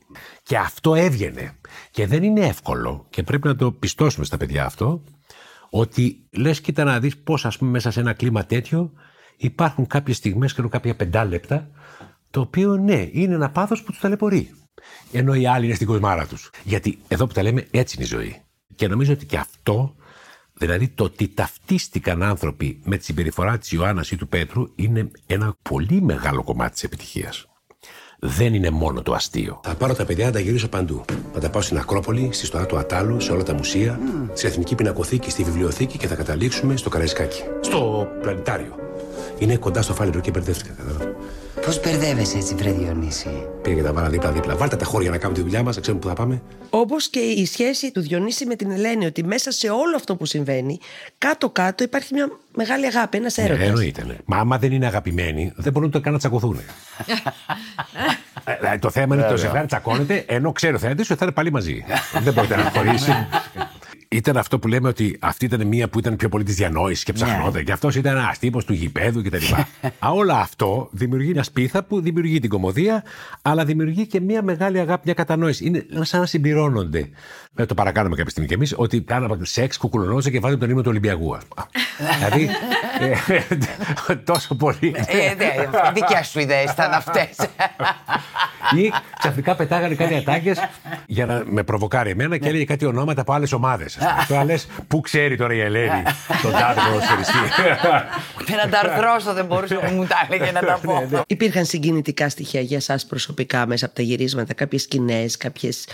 Και αυτό έβγαινε. Και δεν είναι εύκολο, και πρέπει να το πιστώσουμε στα παιδιά αυτό, ότι λες, κοίτα να δεις πώς, ας πούμε, μέσα σε ένα κλίμα τέτοιο υπάρχουν κάποιες στιγμές και κάποια πεντάλεπτα, το οποίο ναι, είναι ένα πάθος που τους ταλαιπωρεί. Ενώ οι άλλοι είναι στην κοσμάρα τους. Γιατί εδώ που τα λέμε, έτσι είναι η ζωή. Και νομίζω ότι και αυτό, δηλαδή το ότι ταυτίστηκαν άνθρωποι με τη συμπεριφορά της Ιωάννας ή του Πέτρου, είναι ένα πολύ μεγάλο κομμάτι της επιτυχίας. Δεν είναι μόνο το αστείο. Θα πάρω τα παιδιά να τα γυρίσω παντού. Να τα πάω στην Ακρόπολη, στη στοά του Ατάλου, σε όλα τα μουσεία, στην Εθνική Πινακοθήκη, στη Βιβλιοθήκη και θα καταλήξουμε στο Καραϊσκάκι. Στο πλανητάριο. Είναι κοντά στο φάληρο και μπερδεύτηκα. κατάλαβα. Πώς μπερδεύεσαι έτσι, Βρε Διονύση; Πήγα και τα βάλα δίπλα-δίπλα. Βάλτε τα χώρια να κάνουμε τη δουλειά μας, να ξέρουμε που θα πάμε. Όπως και η σχέση του Διονύση με την Ελένη, ότι μέσα σε όλο αυτό που συμβαίνει, κάτω-κάτω υπάρχει μια μεγάλη αγάπη, ένας Ναι, έρωτας. εννοείται. Ναι. Μα άμα δεν είναι αγαπημένοι, δεν μπορούν ούτε καν να τσακωθούν. Ε, δηλαδή, το θέμα είναι ότι το Βέβαια. ζευγάρι τσακώνεται, ενώ ξέρει ο θεατή ότι θα είναι πάλι μαζί. δεν μπορείτε να χωρίσει. Ήταν αυτό που λέμε ότι αυτή ήταν μία που ήταν πιο πολύ της διανόησης και ψαχνόταν. Και αυτός ήταν ένας τύπος του γηπέδου κτλ. Α, Όλο αυτό δημιουργεί μια σπίθα που δημιουργεί την κομμωδία, αλλά δημιουργεί και μια μεγάλη αγάπη, μια κατανόηση. Είναι σαν να συμπληρώνονται. Δεν το παρακάνουμε κάποια στιγμή κι εμείς, ότι κάναμε σεξ, κουκουλωνόζε και βάζουμε τον ύμνο του Ολυμπιακού. ας πούμε. δηλαδή. ε, τόσο πολύ. Ε, ναι, δικιά σου ιδέες ήταν αυτές. Ή ξαφνικά πετάγανε κάτι ατάκες για να με προβοκάρει εμένα και έλεγε κάτι ονόματα από άλλες ομάδες. Τώρα λες, πού ξέρει τώρα η Ελένη τον τάδε ποδοσφαιριστή; Ούτε να τα αρθρώσω δεν μπορούσα που μου τα έλεγε να τα Ναι, πω. Υπήρχαν συγκινητικά στοιχεία για εσά προσωπικά μέσα από τα γυρίσματα, κάποιες σκηνές, κάποιες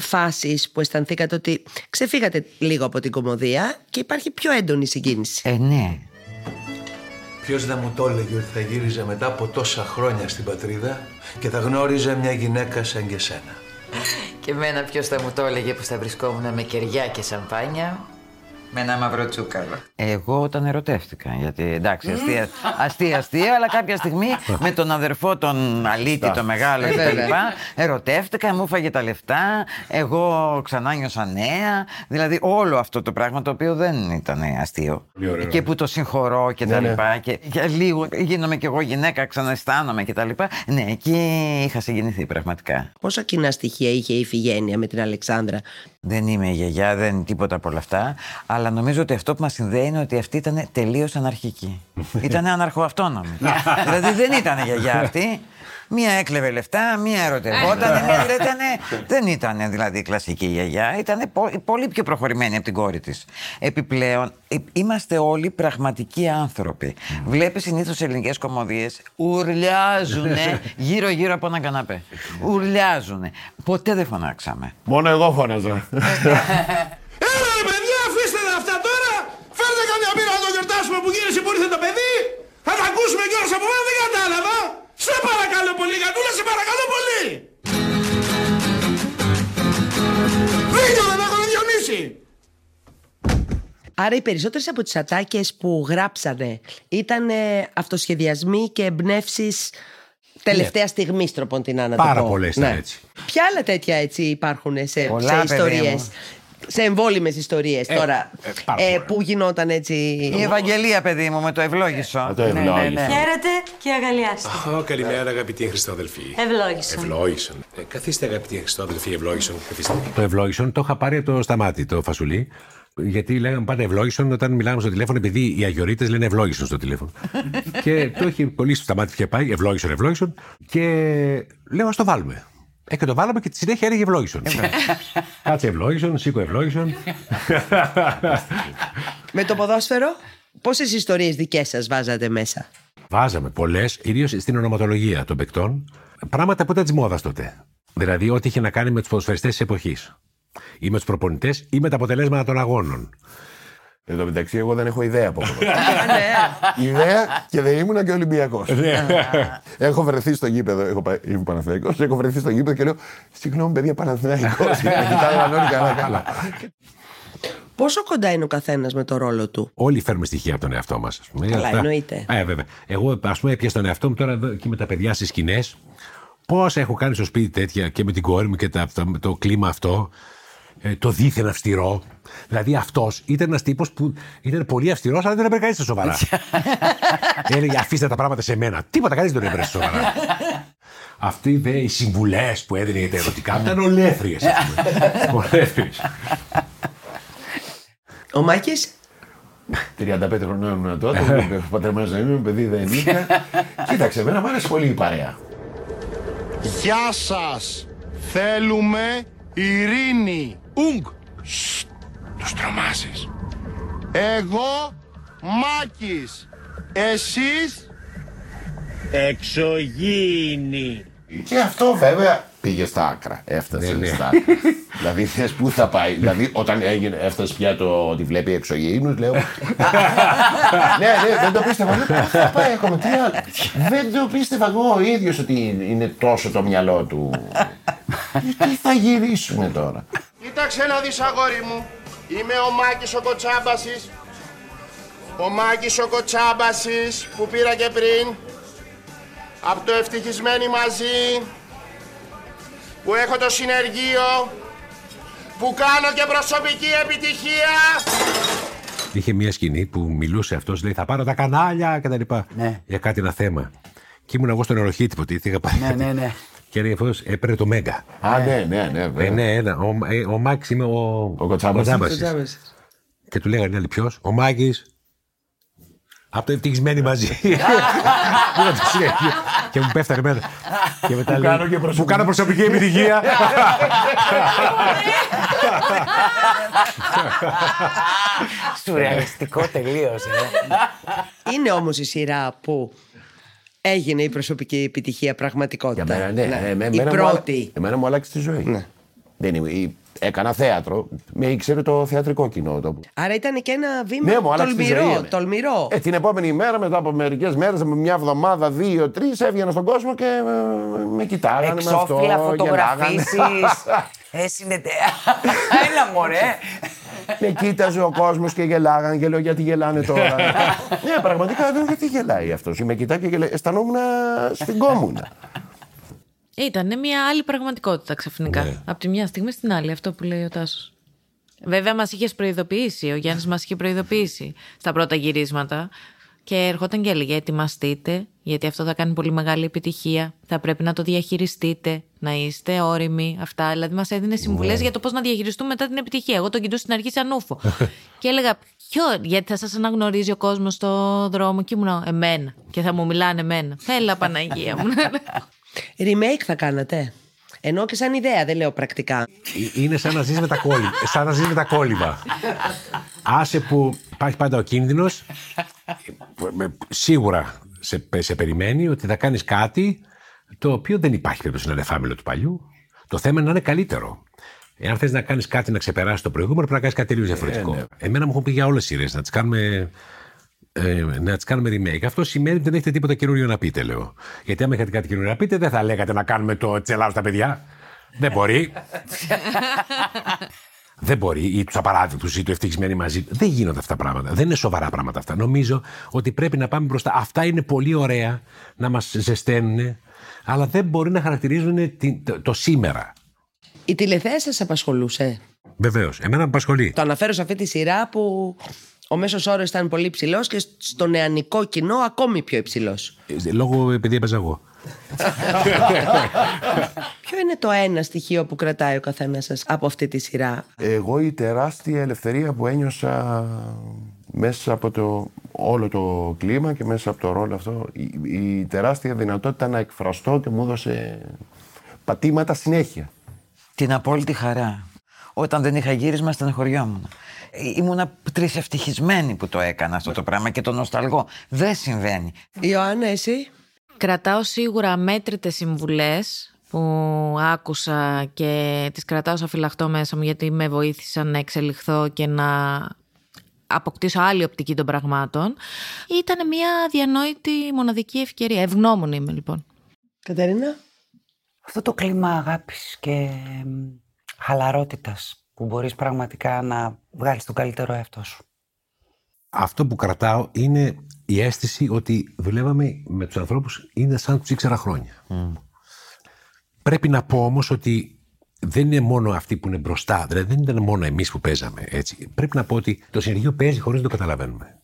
φάσεις που αισθανθήκατε ότι ξεφύγατε λίγο από την κομμωδία και υπάρχει πιο έντονη συγκίνηση. Ε, ναι. Ποιος δεν μου το έλεγε ότι θα γύριζε μετά από τόσα χρόνια στην πατρίδα και θα γνώριζε μια γυναίκα σαν και σένα; Και εμένα ποιος θα μου το έλεγε που θα βρισκόμουν με κεριά και σαμπάνια. Με ένα μαύρο τσούκαλο. Εγώ όταν ερωτεύτηκα. Γιατί εντάξει, αστεία, αστεία, αστεία, αλλά κάποια στιγμή με τον αδερφό τον Αλίτη, το μεγάλο Ε, βέβαια. κτλ. Ερωτεύτηκα, μου φάγε τα λεφτά. Εγώ ξανά νιώσα νέα. Δηλαδή όλο αυτό το πράγμα το οποίο δεν ήταν αστείο. Πολύ ωραίο, Και ναι. που το συγχωρώ και τα Ναι, ναι. λοιπά. Και για λίγο γίνομαι κι εγώ γυναίκα, ξανααισθάνομαι και τα λοιπά. Ναι, εκεί είχα συγκινηθεί πραγματικά. Πόσα κοινά στοιχεία είχε η Φιγένεια με την Αλεξάνδρα; Δεν είμαι η γιαγιά, δεν είναι τίποτα από όλα αυτά. Αλλά νομίζω ότι αυτό που μας συνδέει είναι ότι αυτή ήταν τελείως αναρχική. ήταν αναρχοαυτόνομη. δηλαδή δεν ήταν γιαγιά αυτή. Μία έκλεβε λεφτά, μία ερωτευόταν. μία δηλαδή ήτανε, δεν ήταν δηλαδή κλασική γιαγιά. Ήταν πολύ πιο προχωρημένη από την κόρη της. Επιπλέον, ε, είμαστε όλοι πραγματικοί άνθρωποι. Βλέπεις συνήθως ελληνικές κομμωδίες ουρλιάζουνε γύρω-γύρω από έναν καναπέ. Ουρλιάζουνε. Ποτέ δεν φωνάξαμε. Μόνο εγώ φώναζα. Έλα ρε παιδιά, αφήστε τα αυτά τώρα! Φέρτε καμιά μπύρα να το γιορτάσουμε που γύρισε που ήρθε το παιδί! Θα τα ακούσουμε κιόλας από πάνω, δεν κατάλαβα! Σε παρακαλώ πολύ, Κατούλα, σε παρακαλώ πολύ! Δίκιο δεν έχω να Διονύση! Άρα οι περισσότερες από τις ατάκες που γράψανε ήταν ε, αυτοσχεδιασμοί και εμπνεύσεις τελευταία στιγμή τροπών την Άννα. το Πάρα πω. πολλές ήταν έτσι. Ποια άλλα τέτοια έτσι υπάρχουν σε, Πολλά, σε παιδί ιστορίες; μου. Σε εμβόλυμες ιστορίες Ε, τώρα. ε, πάρα ε, πολλά. που γινόταν έτσι. Η Ευαγγελία, παιδί μου, με το ευλόγησο. το ευλόγησο. Χαίρετε και αγαλιάστε. Ω, καλημέρα αγαπητοί Χριστόδελφοι. Ευλόγησον. Ευλόγησον. Ε, καθίστε αγαπητοί Χριστόδελφοι, ευλόγησον. Καθίστε. Το ευλόγησον το είχα πάρει από το σταμάτη, το φασουλί. Γιατί λέγαμε πάντα ευλόγησον όταν μιλάμε στο τηλέφωνο, επειδή οι αγιορείτες λένε ευλόγησον στο τηλέφωνο. και το έχει πολύ στο σταμάτη που είχε πάει, ευλόγησον, ευλόγησον. Και λέω, ας το βάλουμε. Ε, και το βάλαμε και τη συνέχεια έλεγε ευλόγησον. Κάτσε ευλόγησον, σήκω ευλόγησον. Με το ποδόσφαιρο, πόσες ιστορίες δικές σας βάζατε μέσα; Βάζαμε πολλές, ιδίως στην ονοματολογία των παικτών, πράγματα που ήταν της μόδας τότε. Δηλαδή, ό,τι είχε να κάνει με τους ποδοσφαιριστές της εποχής. Ή με τους προπονητές ή με τα αποτελέσματα των αγώνων. Εν τω μεταξύ, εγώ δεν έχω ιδέα από αυτό. ιδέα και δεν ήμουν και Ολυμπιακός. έχω βρεθεί στο γήπεδο, έχω πάει, είμαι Παναθηναϊκός, έχω βρεθεί στο γήπεδο και λέω Συγγνώμη, παιδιά, Παναθηναϊκός. Και με κοιτάγαν όλοι καλά, καλά. Πόσο κοντά είναι ο καθένας με το ρόλο του; Όλοι φέρνουμε στοιχεία από τον εαυτό μας. Καλά, εννοείται. Ε, βέβαια. Εγώ, ας πούμε, έπιασα τον εαυτό μου τώρα εδώ, εκεί με τα παιδιά στις σκηνές. Πόσα έχω κάνει στο σπίτι τέτοια και με την κόρη μου και τα, τα- το κλίμα αυτό. Ε, το δίθεν αυστηρό. Δηλαδή αυτός ήταν ένας τύπος που ήταν πολύ αυστηρός, αλλά δεν έπαιρνε κανείς στα σοβαρά. Έλεγε αφήστε τα πράγματα σε μένα. Τίποτα κανείς δεν έπαιρνε στα σοβαρά. Αυτοί δε οι συμβουλές που έδινε για τα ερωτικά ήταν ολέθριες. Ολέθριες. Ο Μάκης; 35 χρονών ήμουν τότε, πατερμένο να είμαι, παιδί δεν είχα. Κοίταξε, εμένα μου άρεσε πολύ η παρέα. Γεια σας! Θέλουμε ειρήνη. Ουγγ! Τους τρομάζεις. Εγώ, Μάκης. Εσείς... Εξωγήινη. Και αυτό βέβαια πήγε στα άκρα. Έφτασε Ναι, ναι. στα άκρα. δηλαδή θες πού θα πάει. δηλαδή όταν έγινε, έφτασε πια το ότι βλέπει εξωγήινους, λέω. ναι, ναι, δεν το πίστευα. Λέω, Πού θα πάει ακόμα, τι άλλο. δεν το πίστευα εγώ ο ίδιος ότι είναι τόσο το μυαλό του. τι θα γυρίσουμε τώρα. Κοίταξε να δεις αγόρι μου. Είμαι ο Μάκης ο Κοτσάμπασης. Ο Μάκης ο Κοτσάμπασης που πήρα και πριν. Από το ευτυχισμένοι μαζί. Που έχω το συνεργείο. Που κάνω και προσωπική επιτυχία. Είχε μια σκηνή που μιλούσε αυτός, λέει Θα πάρω τα κανάλια και τα λοιπά. Για κάτι ένα θέμα. Και ήμουν εγώ στον εροχήτυπο, τι είχα πάει. Ναι, ναι, ναι. Και έλεγε αυτό, έπαιρνε το Μέγκα. Α, ναι, ναι, ναι. Ε, βέβαια. ναι, ένα. Ο, ε, ο Μάκης είμαι ο, Ο Κοτσάμπασης. Και του λέγανε οι άλλοι ποιος, ο Μάκης. Από το ευτυχισμένοι μαζί. Πήρα το συνέχεια. και μου πέφτανε μέσα. Και μετά Που λέει, κάνω και Που προσωπική- κάνω προσωπική επιτυχία. Σουρεαλιστικό τελείως. είναι όμως η σειρά που έγινε η προσωπική επιτυχία πραγματικότητα. Για μένα, ναι. Ναι. Ε, η εμένα μου πρώτη. άλλα- Εμένα μου άλλαξε τη ζωή. Δεν είμαι, ή- έκανα θέατρο. Με ήξερε το θεατρικό κοινό. Το... Άρα ήταν και ένα βήμα Ναι, μου άλλαξε τη ζωή. τολμηρό. εμένα. τολμηρό. Ε, την επόμενη μέρα, μετά από μερικές μέρες, με μια εβδομάδα, δύο, τρεις, έβγαινα στον κόσμο και ε, με κοιτάγανε με αυτό. Εξώφυλλα, γελάγανε. φωτογραφίσεις. Ε, συνετε... Έλα μωρέ. Με κοίταζε ο κόσμος και γελάγανε και λέω γιατί γελάνε τώρα; ναι, πραγματικά λέω γιατί γελάει αυτός; Με κοιτάει και γελάει. Αισθανόμουν στην κόμουνα. Ήταν μια άλλη πραγματικότητα ξαφνικά. Ναι. Από τη μια στιγμή στην άλλη, αυτό που λέει ο Τάσος. Βέβαια, μας είχες προειδοποιήσει. Ο Γιάννης μας είχε προειδοποιήσει στα πρώτα γυρίσματα. Και ερχόταν και έλεγε: Ετοιμαστείτε, γιατί αυτό θα κάνει πολύ μεγάλη επιτυχία. Θα πρέπει να το διαχειριστείτε, να είστε όριμοι. Αυτά. Δηλαδή, μας έδινε συμβουλές Ναι. για το πώς να διαχειριστούμε μετά την επιτυχία. Εγώ τον κοιτούσα στην αρχή σαν ούφο. και έλεγα: Ποιο, γιατί θα σας αναγνωρίζει ο κόσμος στο δρόμο; Και ήμουν εμένα. Και θα μου μιλάνε εμένα. Έλα, Παναγία μου. Remake θα κάνατε. Ενώ και σαν ιδέα, δεν λέω πρακτικά. Ε, Είναι σαν να ζεις με τα κόλληβα. σαν να ζεις με τα κόλληβα. Άσε που υπάρχει πάντα ο κίνδυνος. ε, Σίγουρα σε, σε περιμένει ότι θα κάνεις κάτι το οποίο δεν υπάρχει περίπτωση να είναι φάμιλο του παλιού. Το θέμα είναι να είναι καλύτερο. Εάν θες να κάνεις κάτι να ξεπεράσεις το προηγούμενο, πρέπει να κάνεις κάτι τελείως διαφορετικό. ναι. Εμένα μου έχουν πει για όλες τις σειρές να τις κάνουμε, ε, να τις κάνουμε remake. Αυτό σημαίνει ότι δεν έχετε τίποτα καινούριο να πείτε, λέω. Γιατί άμα είχατε κάτι καινούριο να πείτε, δεν θα λέγατε να κάνουμε το τσελάω στα παιδιά. δεν μπορεί. δεν μπορεί. Ή τους απαράδεκτους ή του ευτυχισμένοι μαζί. Δεν γίνονται αυτά τα πράγματα. Δεν είναι σοβαρά πράγματα αυτά. Νομίζω ότι πρέπει να πάμε μπροστά. Αυτά είναι πολύ ωραία να μας ζεσταίνουν, αλλά δεν μπορεί να χαρακτηρίζουν την- το, το σήμερα. Η τηλεθέαση σας απασχολούσε; Βεβαίως. Εμένα με απασχολεί. Το αναφέρω σε αυτή τη σειρά που ο μέσος όρος ήταν πολύ υψηλός και στο νεανικό κοινό ακόμη πιο υψηλός. Ε, Λόγω επειδή έπαιζα εγώ. Ποιο είναι το ένα στοιχείο που κρατάει ο καθένας σας από αυτή τη σειρά; Εγώ η τεράστια ελευθερία που ένιωσα μέσα από το όλο το κλίμα και μέσα από το ρόλο αυτό, η, η τεράστια δυνατότητα να εκφραστώ και μου έδωσε πατήματα συνέχεια. Την απόλυτη χαρά. Όταν δεν είχα γύρισμα, στεναχωριόμουν. Ε, Ήμουνα τρισευτυχισμένη που το έκανα αυτό το πράγμα και το νοσταλγώ. Δεν συμβαίνει. Ιωάννα, εσύ; Κρατάω σίγουρα μέτρητες συμβουλές που άκουσα και τις κρατάω σαν φυλαχτό μέσα μου γιατί με βοήθησαν να εξελιχθώ και να αποκτήσω άλλη οπτική των πραγμάτων. Ήταν μια διανόητη μοναδική ευκαιρία. Ευγνώμων είμαι λοιπόν. Κατερίνα; Αυτό το κλίμα αγάπης και μ, χαλαρότητας που μπορείς πραγματικά να βγάλεις τον καλύτερο εαυτό σου. Αυτό που κρατάω είναι η αίσθηση ότι δουλεύαμε με τους ανθρώπους είναι σαν τους ήξερα χρόνια. Πρέπει να πω όμως ότι δεν είναι μόνο αυτοί που είναι μπροστά, δηλαδή δεν ήταν μόνο εμείς που παίζαμε. Έτσι. Πρέπει να πω ότι το συνεργείο παίζει χωρίς να το καταλαβαίνουμε.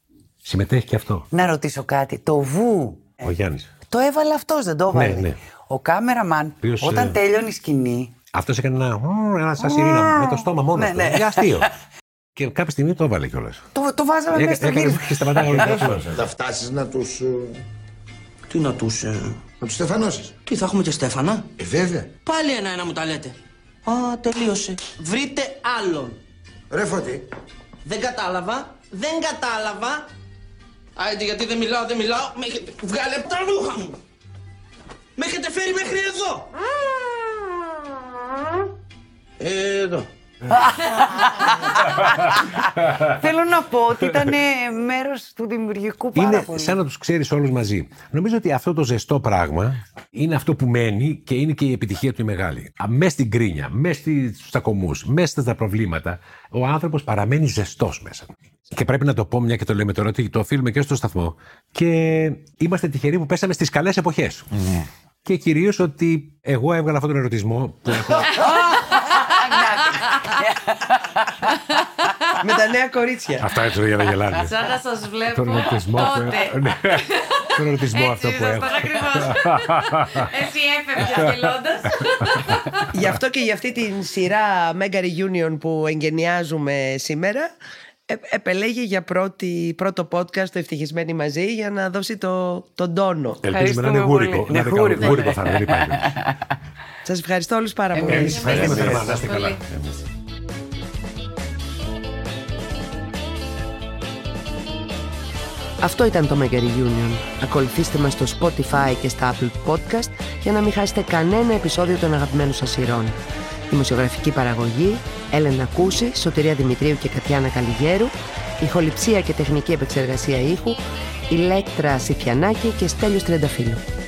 Συμμετέχει και αυτό. Να ρωτήσω κάτι. Το βου Ο Γιάννης. το έβαλε αυτός, δεν το Ναι, έβαλε. ναι. Ο κάμεραμαν Οποίος, όταν ε, τέλειωνε η σκηνή Αυτός έκανε ένα, «Μμμ», ένα σαν σιρήνα με το στόμα μόνος Ναι, του. ναι. Για αστείο. και κάποια στιγμή το έβαλε κιόλας. το, το βάζαμε μέσα στο γύρισμα. και σταματάγαμε όλη την ώρα. Θα φτάσεις να τους. Τι να τους. να τους στεφανώσεις. Τι θα έχουμε και Στέφανα; Ε, βέβαια. Πάλι ένα-ένα μου τα λέτε. Α, τελείωσε. Βρείτε άλλον. Ρε φωτή. Δεν κατάλαβα. Δεν κατάλαβα. Άιντε γιατί δεν μιλάω, δεν μιλάω. Με έχετε... Βγάλε από τα ρούχα μου. Με έχετε φέρει μέχρι εδώ. Ε, Εδώ. Θέλω να πω ότι ήταν μέρος του δημιουργικού πάρα Είναι πολύ. σαν να τους ξέρεις όλους μαζί. Νομίζω ότι αυτό το ζεστό πράγμα είναι αυτό που μένει και είναι και η επιτυχία του η μεγάλη. Μες στην κρίνια, μες στου τσακωμού, μέσα στα προβλήματα, ο άνθρωπος παραμένει ζεστός μέσα. Και πρέπει να το πω, μια και το λέμε τώρα, ότι το οφείλουμε και στο σταθμό. Και είμαστε τυχεροί που πέσαμε στις καλές εποχές. Και κυρίως ότι εγώ έβγαλα αυτόν τον ερωτισμό που έχω. Με τα νέα κορίτσια. Αυτά έτσι για να γελάνε. Σαν να σας βλέπω Τον ερωτισμό που τότε. έχω. Ναι. Τον ερωτισμό αυτό που έχω. Εσύ έφευγες γελώντας. Γι' αυτό και για αυτή την σειρά Mega Reunion που εγγενιάζουμε σήμερα ε, επελέγει για πρώτη, πρώτο podcast το Ευτυχισμένοι μαζί για να δώσει το, τον τόνο. Ελπίζουμε να είναι γούρικο. Να είναι καλό. Γούρικο θα είναι, δεν υπάρχει. Σας ευχαριστώ όλους πάρα πολύ. Εμείς ευχαριστούμε θερμά. Να είστε καλά. Αυτό ήταν το Mega Reunion. Ακολουθήστε μας στο Spotify και στα Apple Podcast για να μην χάσετε κανένα επεισόδιο των αγαπημένων σας σειρών. Δημοσιογραφική παραγωγή, Έλενα Κούση, Σωτηρία Δημητρίου και Κατιάνα Καλιγέρου, ηχοληψία και τεχνική επεξεργασία ήχου, Ηλέκτρα Σιθιανάκη και Στέλιος Τρενταφύλου.